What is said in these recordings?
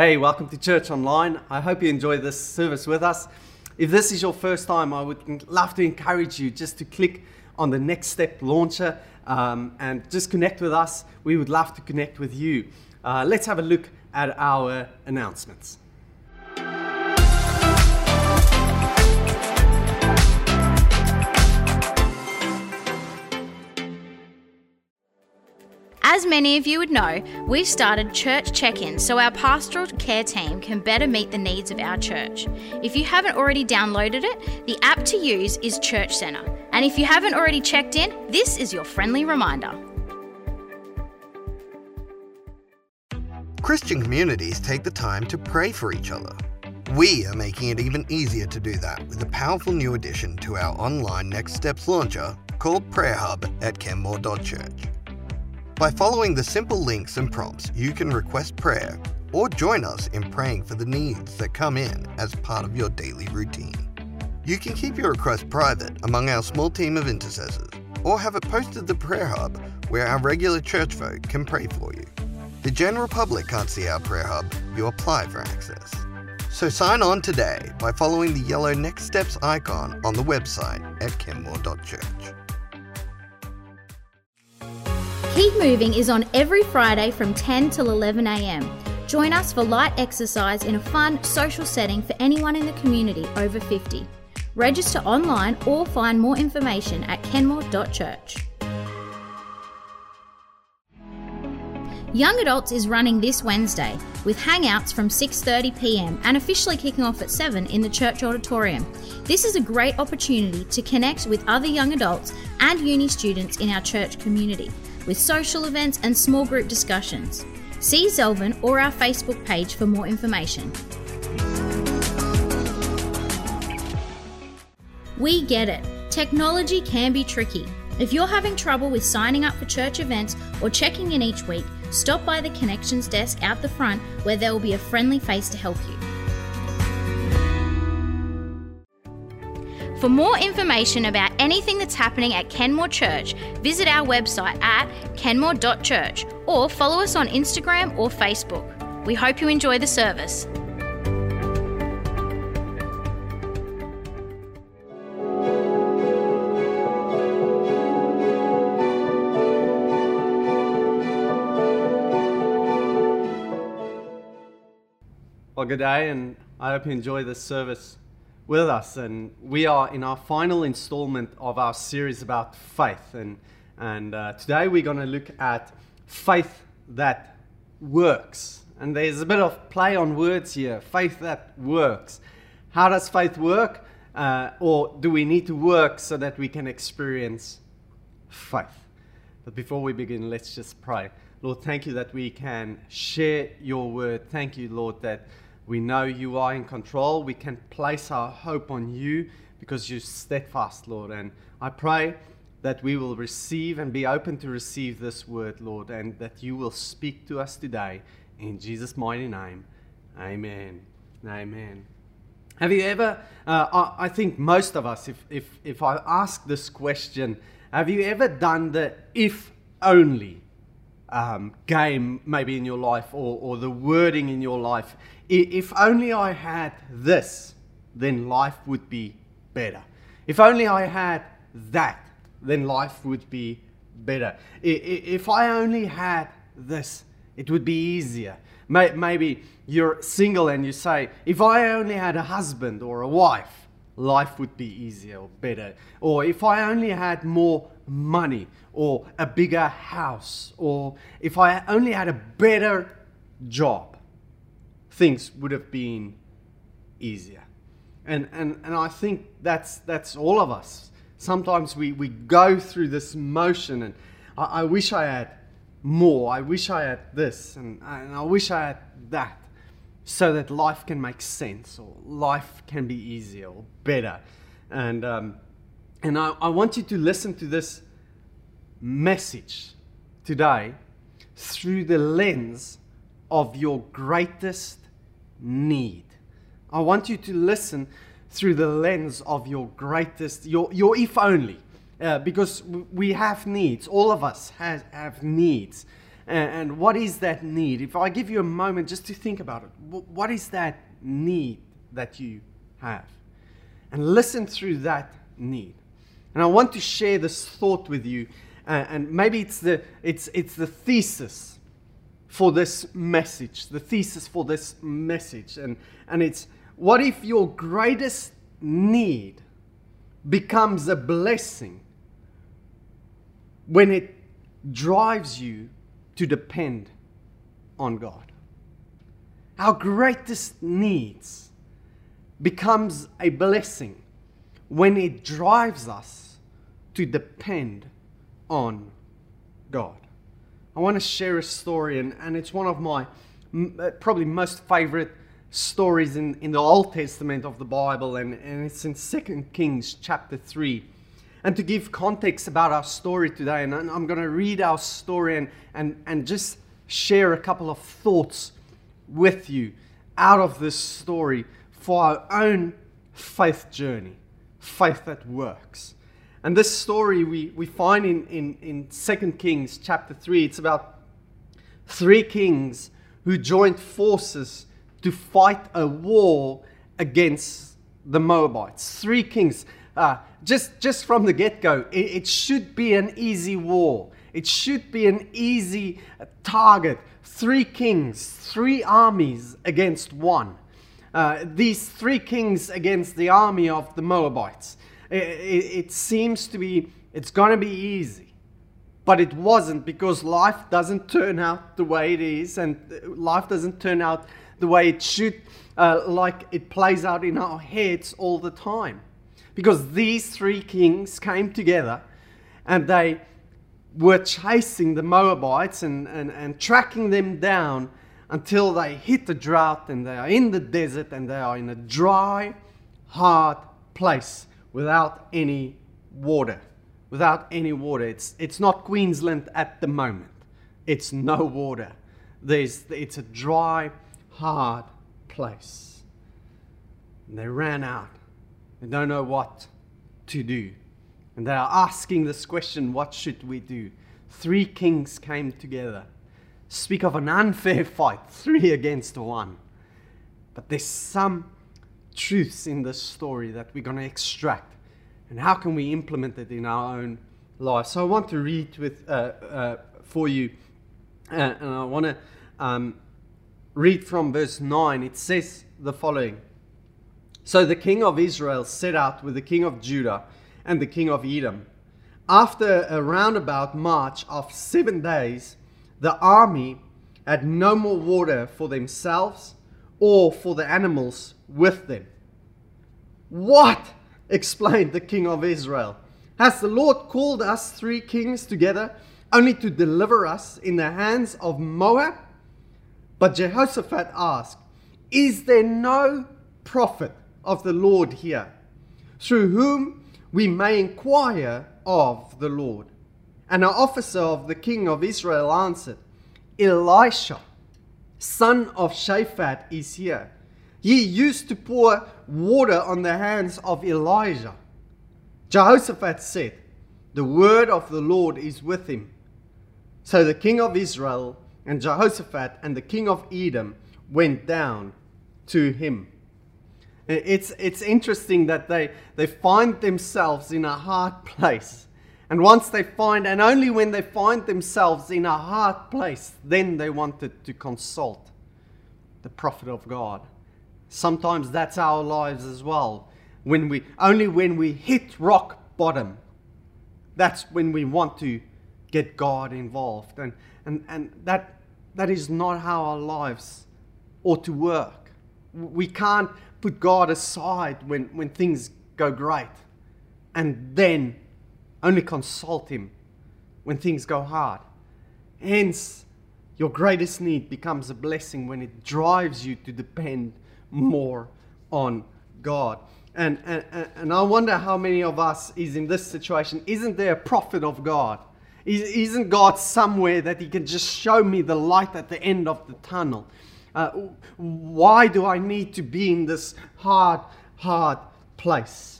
Hey, welcome to Church Online. I hope you enjoy this service with us. If this is your first time, I would love to encourage you just to click on the Next Step launcher um, and just connect with us. We would love to connect with you. Uh, let's have a look at our announcements. As many of you would know, we've started church check ins so our pastoral care team can better meet the needs of our church. If you haven't already downloaded it, the app to use is Church Centre. And if you haven't already checked in, this is your friendly reminder. Christian communities take the time to pray for each other. We are making it even easier to do that with a powerful new addition to our online Next Steps launcher called Prayer Hub at kenmore.church. By following the simple links and prompts, you can request prayer or join us in praying for the needs that come in as part of your daily routine. You can keep your request private among our small team of intercessors or have it posted to the Prayer Hub where our regular church folk can pray for you. The general public can't see our Prayer Hub, you apply for access. So sign on today by following the yellow Next Steps icon on the website at kenmore.church. Keep Moving is on every Friday from 10 till 11 a.m. Join us for light exercise in a fun, social setting for anyone in the community over 50. Register online or find more information at kenmore.church. Young Adults is running this Wednesday with hangouts from 6:30 p.m. and officially kicking off at 7 in the church auditorium. This is a great opportunity to connect with other young adults and uni students in our church community with social events and small group discussions. See Zelvin or our Facebook page for more information. We get it. Technology can be tricky. If you're having trouble with signing up for church events or checking in each week, stop by the connections desk out the front where there will be a friendly face to help you. For more information about anything that's happening at Kenmore Church, visit our website at kenmore.church or follow us on Instagram or Facebook. We hope you enjoy the service. Well, good day, and I hope you enjoy this service with us. And we are in our final installment of our series about faith. And, and uh, today we're going to look at faith that works. And there's a bit of play on words here faith that works. How does faith work? Uh, or do we need to work so that we can experience faith? But before we begin, let's just pray. Lord, thank you that we can share your word. Thank you, Lord, that we know you are in control. We can place our hope on you because you're steadfast, Lord. And I pray that we will receive and be open to receive this word, Lord, and that you will speak to us today. In Jesus' mighty name, amen. Amen. Have you ever, uh, I, think most of us, if, if, if I ask this question, have you ever done the if only um, game maybe in your life or, or the wording in your life? If only I had this, then life would be better. If only I had that, then life would be better. If I only had this, it would be easier. Maybe you're single and you say, if I only had a husband or a wife, life would be easier or better. Or if I only had more money or a bigger house, or if I only had a better job, things would have been easier. And, and, and I think that's, that's all of us. Sometimes we, we go through this motion, and I, I wish I had more. I wish I had this, and, and I wish I had that, so that life can make sense, or life can be easier or better. And, um, and I, I want you to listen to this message today through the lens of your greatest need. I want you to listen through the lens of your greatest, your, your if only, uh, because we have needs. All of us has, have needs. And, and what is that need? If I give you a moment just to think about it, what is that need that you have? And listen through that need. And I want to share this thought with you. Uh, and maybe it's the, it's, it's the thesis for this message, the thesis for this message. And, and it's what if your greatest need becomes a blessing when it drives you to depend on God? Our greatest needs becomes a blessing when it drives us to depend on God. I want to share a story, and, and it's one of my uh, probably most favorite stories in, in the Old Testament of the Bible, and, and it's in 2 Kings chapter 3. And to give context about our story today, and I'm going to read our story and, and, and just share a couple of thoughts with you out of this story for our own faith journey, faith that works. And this story we, we find in, in, in 2 Kings chapter 3. It's about three kings who joined forces to fight a war against the Moabites. Three kings. Uh, just, just from the get go, it, it should be an easy war. It should be an easy target. Three kings, three armies against one. Uh, these three kings against the army of the Moabites. It, it, seems to be, it's going to be easy. But it wasn't because life doesn't turn out the way it is, and life doesn't turn out the way it should, uh, like it plays out in our heads all the time. Because these three kings came together and they were chasing the Moabites and, and, and tracking them down until they hit the drought and they are in the desert and they are in a dry, hard place without any water. Without any water. It's, it's not Queensland at the moment. It's no water. There's, it's a dry, hard place. And they ran out. They don't know what to do. And they are asking this question what should we do? Three kings came together. Speak of an unfair fight, three against one. But there's some truths in this story that we're going to extract. And how can we implement it in our own life? So I want to read with, uh, uh, for you, uh, and I want to um, read from verse 9. It says the following So the king of Israel set out with the king of Judah and the king of Edom. After a roundabout march of seven days, the army had no more water for themselves or for the animals with them. What? explained the king of Israel. Has the Lord called us three kings together only to deliver us in the hands of Moab? But Jehoshaphat asked, Is there no prophet of the Lord here, through whom we may inquire of the Lord? And an officer of the king of Israel answered, Elisha, son of Shaphat, is here. He used to pour water on the hands of Elijah. Jehoshaphat said, The word of the Lord is with him. So the king of Israel and Jehoshaphat and the king of Edom went down to him. It's, it's interesting that they, they find themselves in a hard place. And once they find, and only when they find themselves in a hard place, then they wanted to consult the prophet of God. Sometimes that's our lives as well. When we only when we hit rock bottom, that's when we want to get God involved. And and, and that that is not how our lives ought to work. We can't put God aside when, when things go great and then only consult Him when things go hard. Hence, your greatest need becomes a blessing when it drives you to depend more on God. And, and, and I wonder how many of us is in this situation. Isn't there a prophet of God? Isn't God somewhere that He can just show me the light at the end of the tunnel? Uh, why do I need to be in this hard, hard place?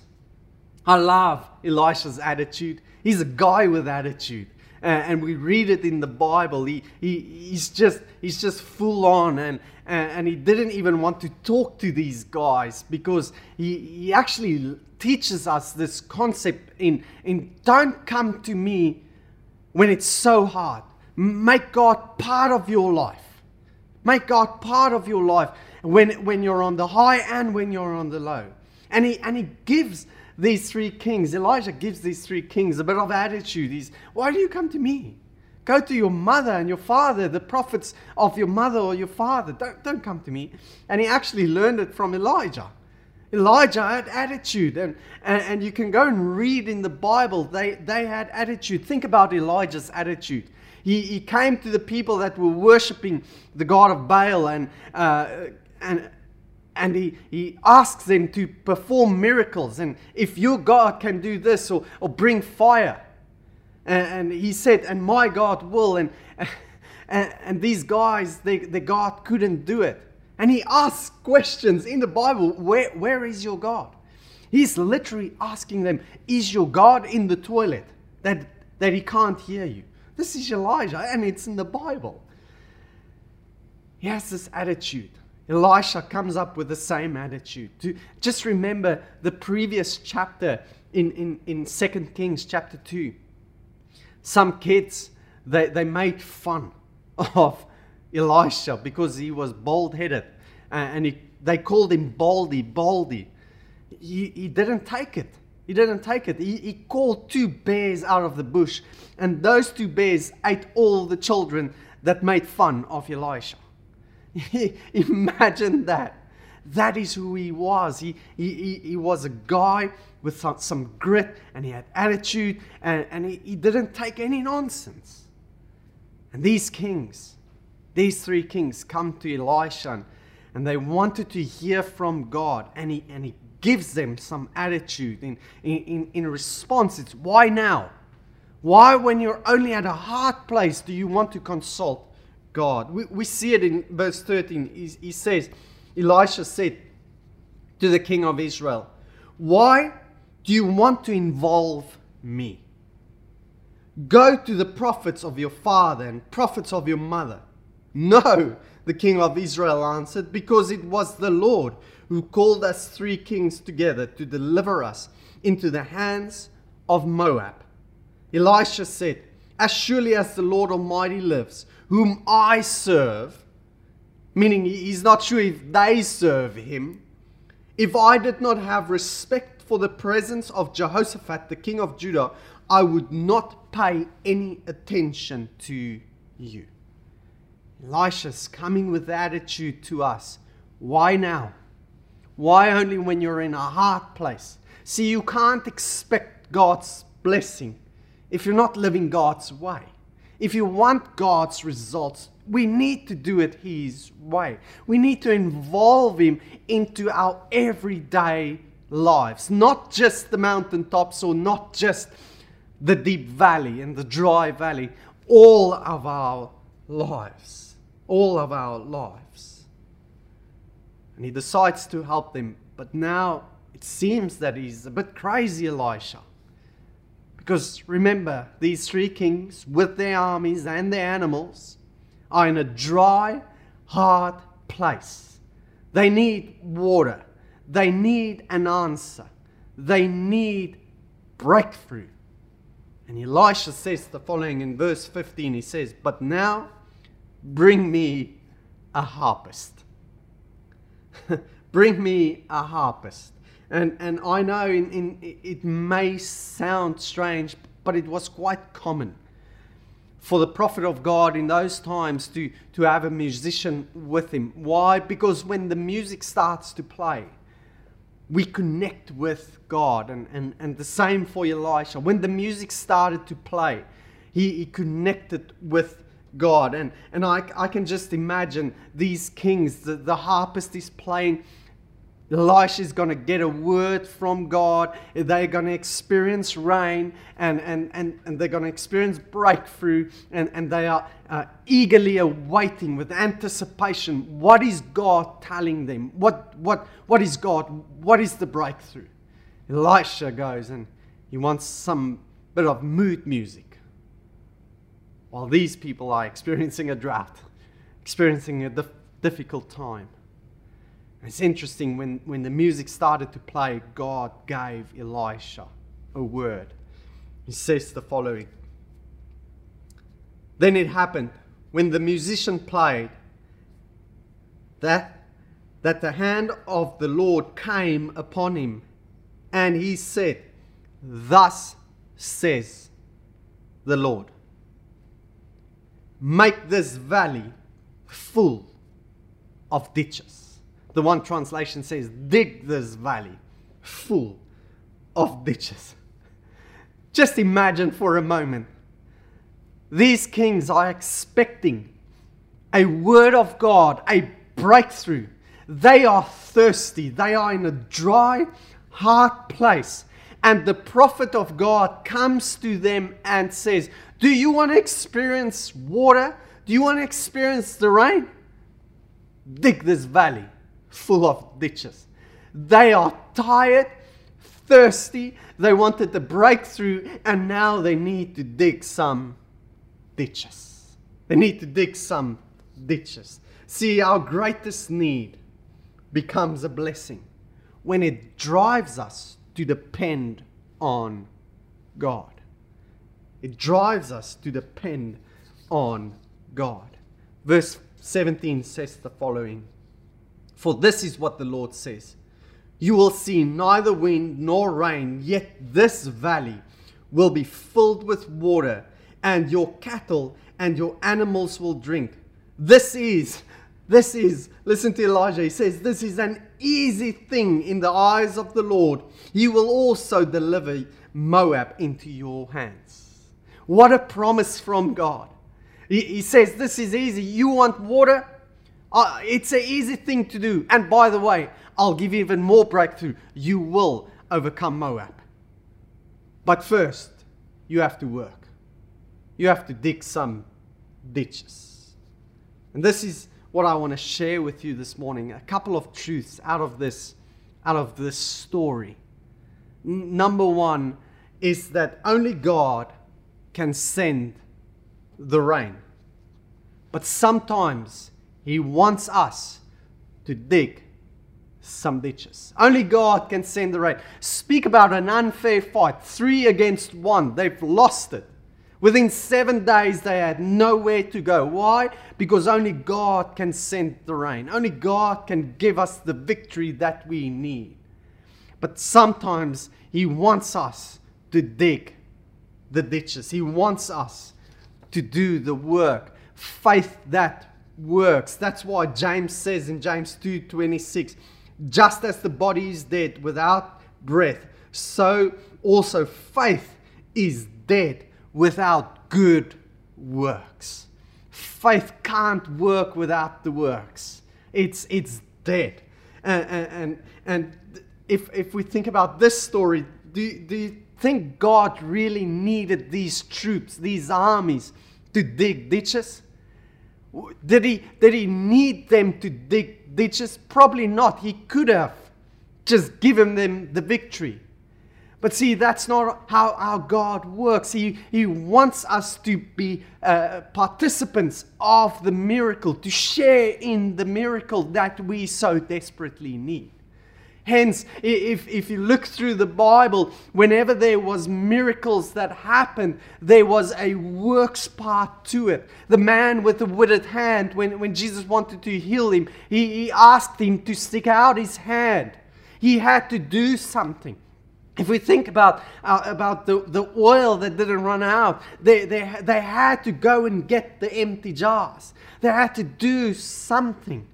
I love Elisha's attitude. He's a guy with attitude. and we read it in the Bible. He, he, he's, just, he's just full on, and, and, he didn't even want to talk to these guys because he, he actually teaches us this concept in, in don't come to me when it's so hard. Make God part of your life. Make God part of your life when, when you're on the high and when you're on the low. And he, and he gives these three kings, Elijah gives these three kings a bit of attitude. He's, why do you come to me? Go to your mother and your father, the prophets of your mother or your father. Don't, don't come to me. And he actually learned it from Elijah. Elijah had attitude, and, and, and you can go and read in the Bible, they, they had attitude. Think about Elijah's attitude. He, he came to the people that were worshiping the God of Baal, and, uh, and, and he, he asks them to perform miracles. And if your God can do this or, or bring fire, and, and he said, and my God will, and, and, and these guys, they, the God couldn't do it. And he asks questions in the Bible where, where is your God? He's literally asking them, Is your God in the toilet that, that he can't hear you? This is Elijah, and it's in the Bible. He has this attitude. Elisha comes up with the same attitude. To, just remember the previous chapter in, in, in 2 Kings chapter 2. Some kids, they, they made fun of Elisha because he was bald headed. And he, they called him Baldy, Baldy. He, he didn't take it. He didn't take it. He, he called two bears out of the bush, and those two bears ate all the children that made fun of Elisha. Imagine that. That is who he was. He, he, he was a guy with some, some grit and he had attitude and, and he, he didn't take any nonsense. And these kings, these three kings come to Elisha and, and they wanted to hear from God. And he, and he gives them some attitude. In, in, in response, it's why now? Why, when you're only at a hard place, do you want to consult God? We, we see it in verse 13. He, he says, Elisha said to the king of Israel, Why do you want to involve me? Go to the prophets of your father and prophets of your mother no, the king of Israel answered, because it was the Lord who called us three kings together to deliver us into the hands of Moab. Elisha said, As surely as the Lord Almighty lives, whom I serve, meaning he's not sure if they serve him, if I did not have respect for the presence of Jehoshaphat, the king of Judah, I would not pay any attention to you. Elisha's coming with attitude to us. Why now? Why only when you're in a hard place? See, you can't expect God's blessing if you're not living God's way. If you want God's results, we need to do it His way. We need to involve Him into our everyday lives, not just the mountaintops or not just the deep valley and the dry valley, all of our lives all of our lives. And he decides to help them. But now it seems that he's a bit crazy, Elisha. Because remember, these three kings, with their armies and their animals, are in a dry, hard place. They need water. They need an answer. They need breakthrough. And Elisha says the following in verse 15 he says, But now Bring me a harpist. Bring me a harpist. And, and I know in, in, it may sound strange, but it was quite common for the prophet of God in those times to, to have a musician with him. Why? Because when the music starts to play, we connect with God. And, and, and the same for Elisha. When the music started to play, he, he connected with God. And, and I, I can just imagine these kings, the, the harpist is playing. Elisha is going to get a word from God. They're going to experience rain and, and, and, and they're going to experience breakthrough. And, and they are uh, eagerly awaiting with anticipation what is God telling them? What, what, what is God? What is the breakthrough? Elisha goes and he wants some bit of mood music. while these people are experiencing a drought, experiencing a dif- difficult time. It's interesting when, when the music started to play, God gave Elisha a word. He says the following Then it happened when the musician played that, that the hand of the Lord came upon him, and he said, Thus says the Lord, make this valley full of ditches. The one translation says, dig this valley full of ditches. Just imagine for a moment. These kings are expecting a word of God, a breakthrough. They are thirsty. They are in a dry, hard place. And the prophet of God comes to them and says, Do you want to experience water? Do you want to experience the rain? Dig this valley full of ditches. They are tired, thirsty, they wanted the breakthrough, and now they need to dig some ditches. They need to dig some ditches. See, our greatest need becomes a blessing when it drives us to depend on God. It drives us to depend on God. Verse 17 says the following For this is what the Lord says You will see neither wind nor rain, yet this valley will be filled with water, and your cattle and your animals will drink. This is, this is, listen to Elijah. He says, This is an easy thing in the eyes of the Lord. He will also deliver Moab into your hands. What a promise from God. He, he says, This is easy. You want water? Uh, it's an easy thing to do. And by the way, I'll give you even more breakthrough. You will overcome Moab. But first, you have to work. You have to dig some ditches. And this is what I want to share with you this morning. A couple of truths out of this, out of this story. N- number one is that only God can send the rain. But sometimes He wants us to dig some ditches. Only God can send the rain. Speak about an unfair fight, three against one. They've lost it. Within seven days, they had nowhere to go. Why? Because only God can send the rain. Only God can give us the victory that we need. But sometimes He wants us to dig the ditches, He wants us to do the work. Faith that works. That's why James says in James 2:26, just as the body is dead without breath, so also faith is dead without good works. Faith can't work without the works. It's, it's dead. And, and, and if, if we think about this story, do, do you think God really needed these troops, these armies, to dig ditches? Did he, did he need them to dig ditches? Probably not. He could have just given them the victory. But see, that's not how our God works. He, he wants us to be uh, participants of the miracle, to share in the miracle that we so desperately need. Hence, if, if you look through the Bible, whenever there was miracles that happened, there was a works part to it. The man with the withered hand, when, when Jesus wanted to heal him, he, he asked him to stick out his hand. He had to do something. If we think about, uh, about the, the oil that didn't run out, they, they, they had to go and get the empty jars. They had to do something.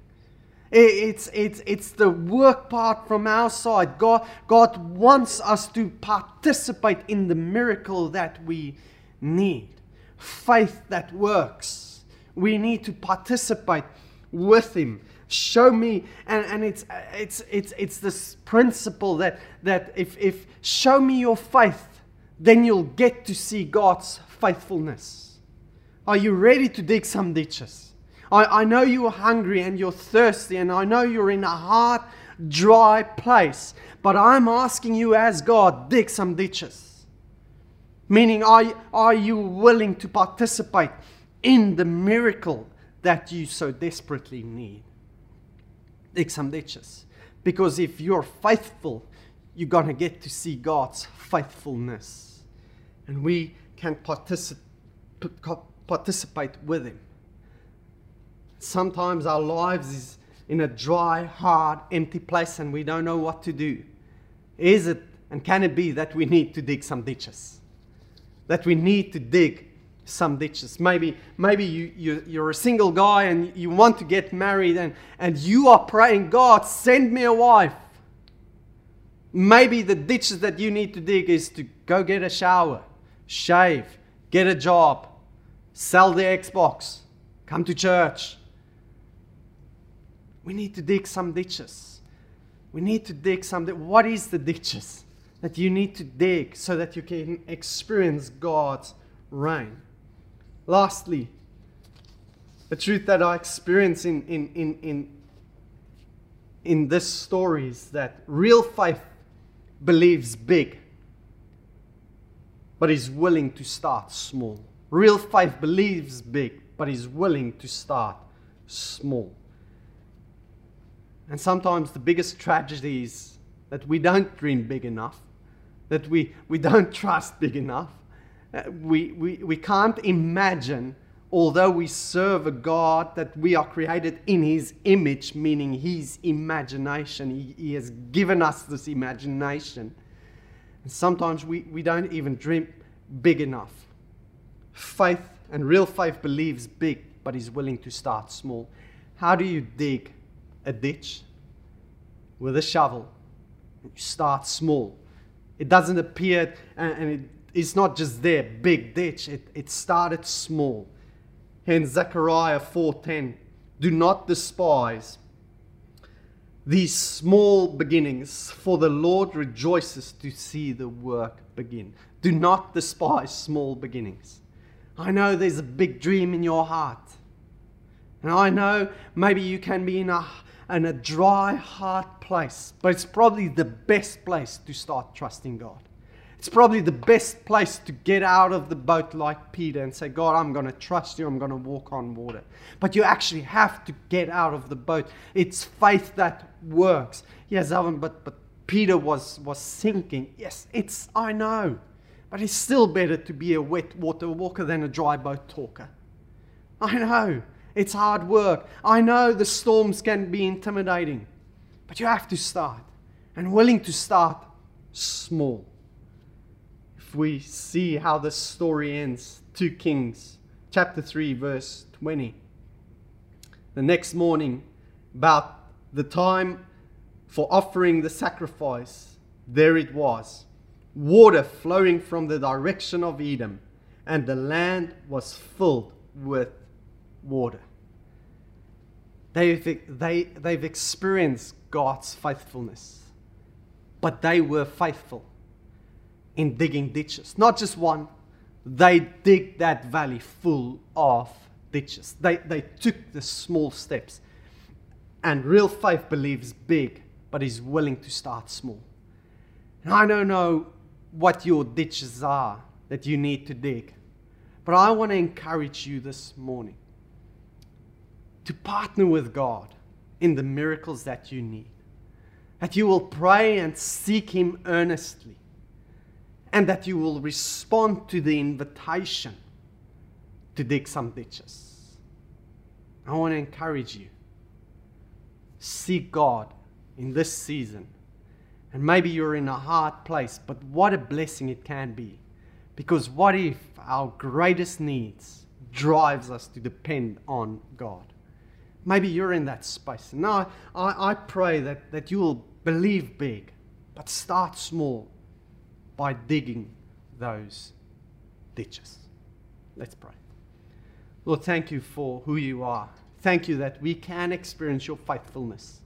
It's, it's, it's the work part from our side. God, God wants us to participate in the miracle that we need. Faith that works. We need to participate with Him. Show me, and, and it's, it's, it's, it's this principle that, that if, if show me your faith, then you'll get to see God's faithfulness. Are you ready to dig some ditches? I, I know you're hungry and you're thirsty, and I know you're in a hard, dry place. But I'm asking you, as God, dig some ditches. Meaning, are, are you willing to participate in the miracle that you so desperately need? Dig some ditches. Because if you're faithful, you're going to get to see God's faithfulness. And we can particip- participate with Him. Sometimes our lives is in a dry, hard, empty place and we don't know what to do. Is it and can it be that we need to dig some ditches? That we need to dig some ditches. Maybe, maybe you, you, you're a single guy and you want to get married and, and you are praying, God, send me a wife. Maybe the ditches that you need to dig is to go get a shower, shave, get a job, sell the Xbox, come to church. We need to dig some ditches. We need to dig some. What is the ditches that you need to dig so that you can experience God's rain? Lastly, the truth that I experience in, in, in, in, in this story is that real faith believes big, but is willing to start small. Real faith believes big, but is willing to start small. And sometimes the biggest tragedy is that we don't dream big enough, that we, we don't trust big enough, uh, we, we, we can't imagine, although we serve a God that we are created in His image, meaning His imagination. He, he has given us this imagination. And sometimes we, we don't even dream big enough. Faith and real faith believes big, but is willing to start small. How do you dig a ditch with a shovel? You start small. It doesn't appear and, it it's not just there, big ditch. It, it started small. In Zechariah 4.10, do not despise these small beginnings, for the Lord rejoices to see the work begin. Do not despise small beginnings. I know there's a big dream in your heart. And I know maybe you can be in a, in a dry, hard place, but it's probably the best place to start trusting God. It's probably the best place to get out of the boat like Peter and say, God, I'm going to trust you. I'm going to walk on water. But you actually have to get out of the boat. It's faith that works. Yes, Alvin, but, but Peter was, was sinking. Yes, it's, I know. But it's still better to be a wet water walker than a dry boat talker. I know. It's hard work. I know the storms can be intimidating. But you have to start. And willing to start small If we see how this story ends, 2 Kings chapter 3 verse 20. The next morning, about the time for offering the sacrifice, there it was, water flowing from the direction of Edom, and the land was filled with water. They've, they, they've experienced God's faithfulness, but they were faithful in digging ditches. Not just one, they dig that valley full of ditches. They, they took the small steps. And real faith believes big, but is willing to start small. And I don't know what your ditches are that you need to dig, but I want to encourage you this morning to partner with God in the miracles that you need. That you will pray and seek Him earnestly and that you will respond to the invitation to dig some ditches. I want to encourage you. Seek God in this season. And maybe you're in a hard place, but what a blessing it can be. Because what if our greatest needs drives us to depend on God? Maybe you're in that space. Now, I, I pray that, that you will believe big, but start small by digging those ditches. Let's pray. Lord, thank you for who you are. Thank you that we can experience your faithfulness.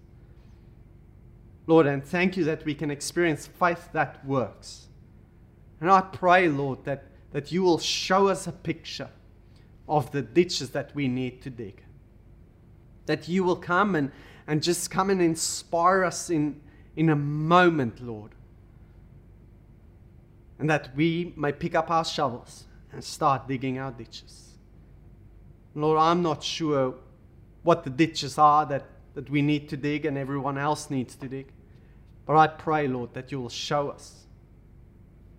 Lord, and thank you that we can experience faith that works. And I pray, Lord, that, that you will show us a picture of the ditches that we need to dig. That you will come and, and just come and inspire us in, in a moment, Lord and that we may pick up our shovels and start digging our ditches. Lord, I'm not sure what the ditches are that, that we need to dig and everyone else needs to dig. But I pray, Lord, that you will show us.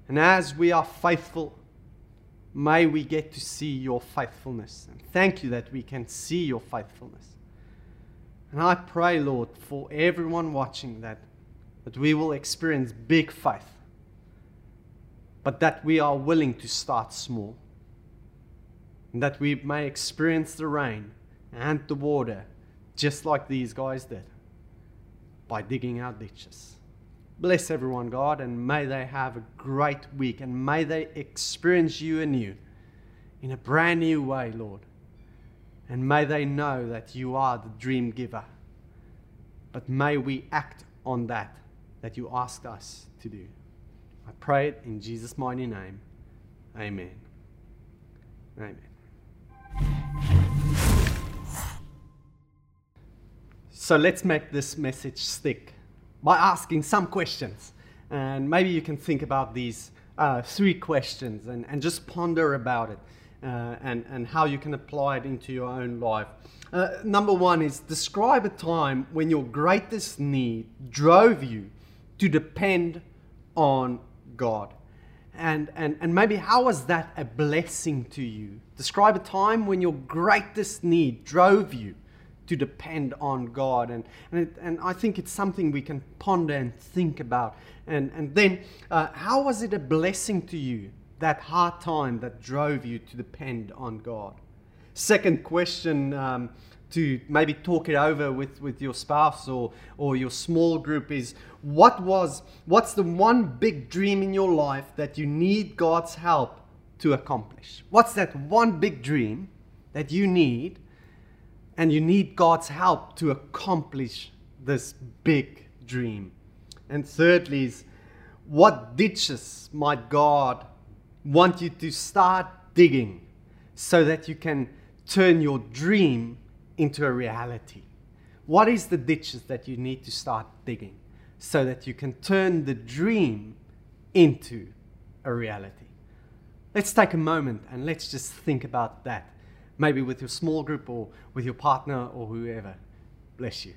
And as we are faithful, may we get to see your faithfulness. And thank you that we can see your faithfulness. And I pray, Lord, for everyone watching that, that we will experience big faith, but that we are willing to start small. And that we may experience the rain and the water just like these guys did by digging out ditches. Bless everyone, God, and may they have a great week and may they experience you anew in a brand new way, Lord. And may they know that you are the dream giver. But may we act on that that you asked us to do. I pray it in Jesus' mighty name. Amen. Amen. So let's make this message stick by asking some questions. And maybe you can think about these uh, three questions and, and just ponder about it and, and how you can apply it into your own life. Uh, number one is describe a time when your greatest need drove you to depend on God. And, and, and maybe how was that a blessing to you? Describe a time when your greatest need drove you to depend on God. And, and, it, and I think it's something we can ponder and think about. And, and then, uh, how was it a blessing to you, that hard time that drove you to depend on God? Second question um, to maybe talk it over with, with your spouse or, or your small group is what was what's the one big dream in your life that you need God's help to accomplish? What's that one big dream that you need and you need God's help to accomplish this big dream. And thirdly, is what ditches might God want you to start digging so that you can turn your dream into a reality. What is the ditches that you need to start digging so that you can turn the dream into a reality? Let's take a moment and let's just think about that, maybe with your small group or with your partner or whoever. Bless you.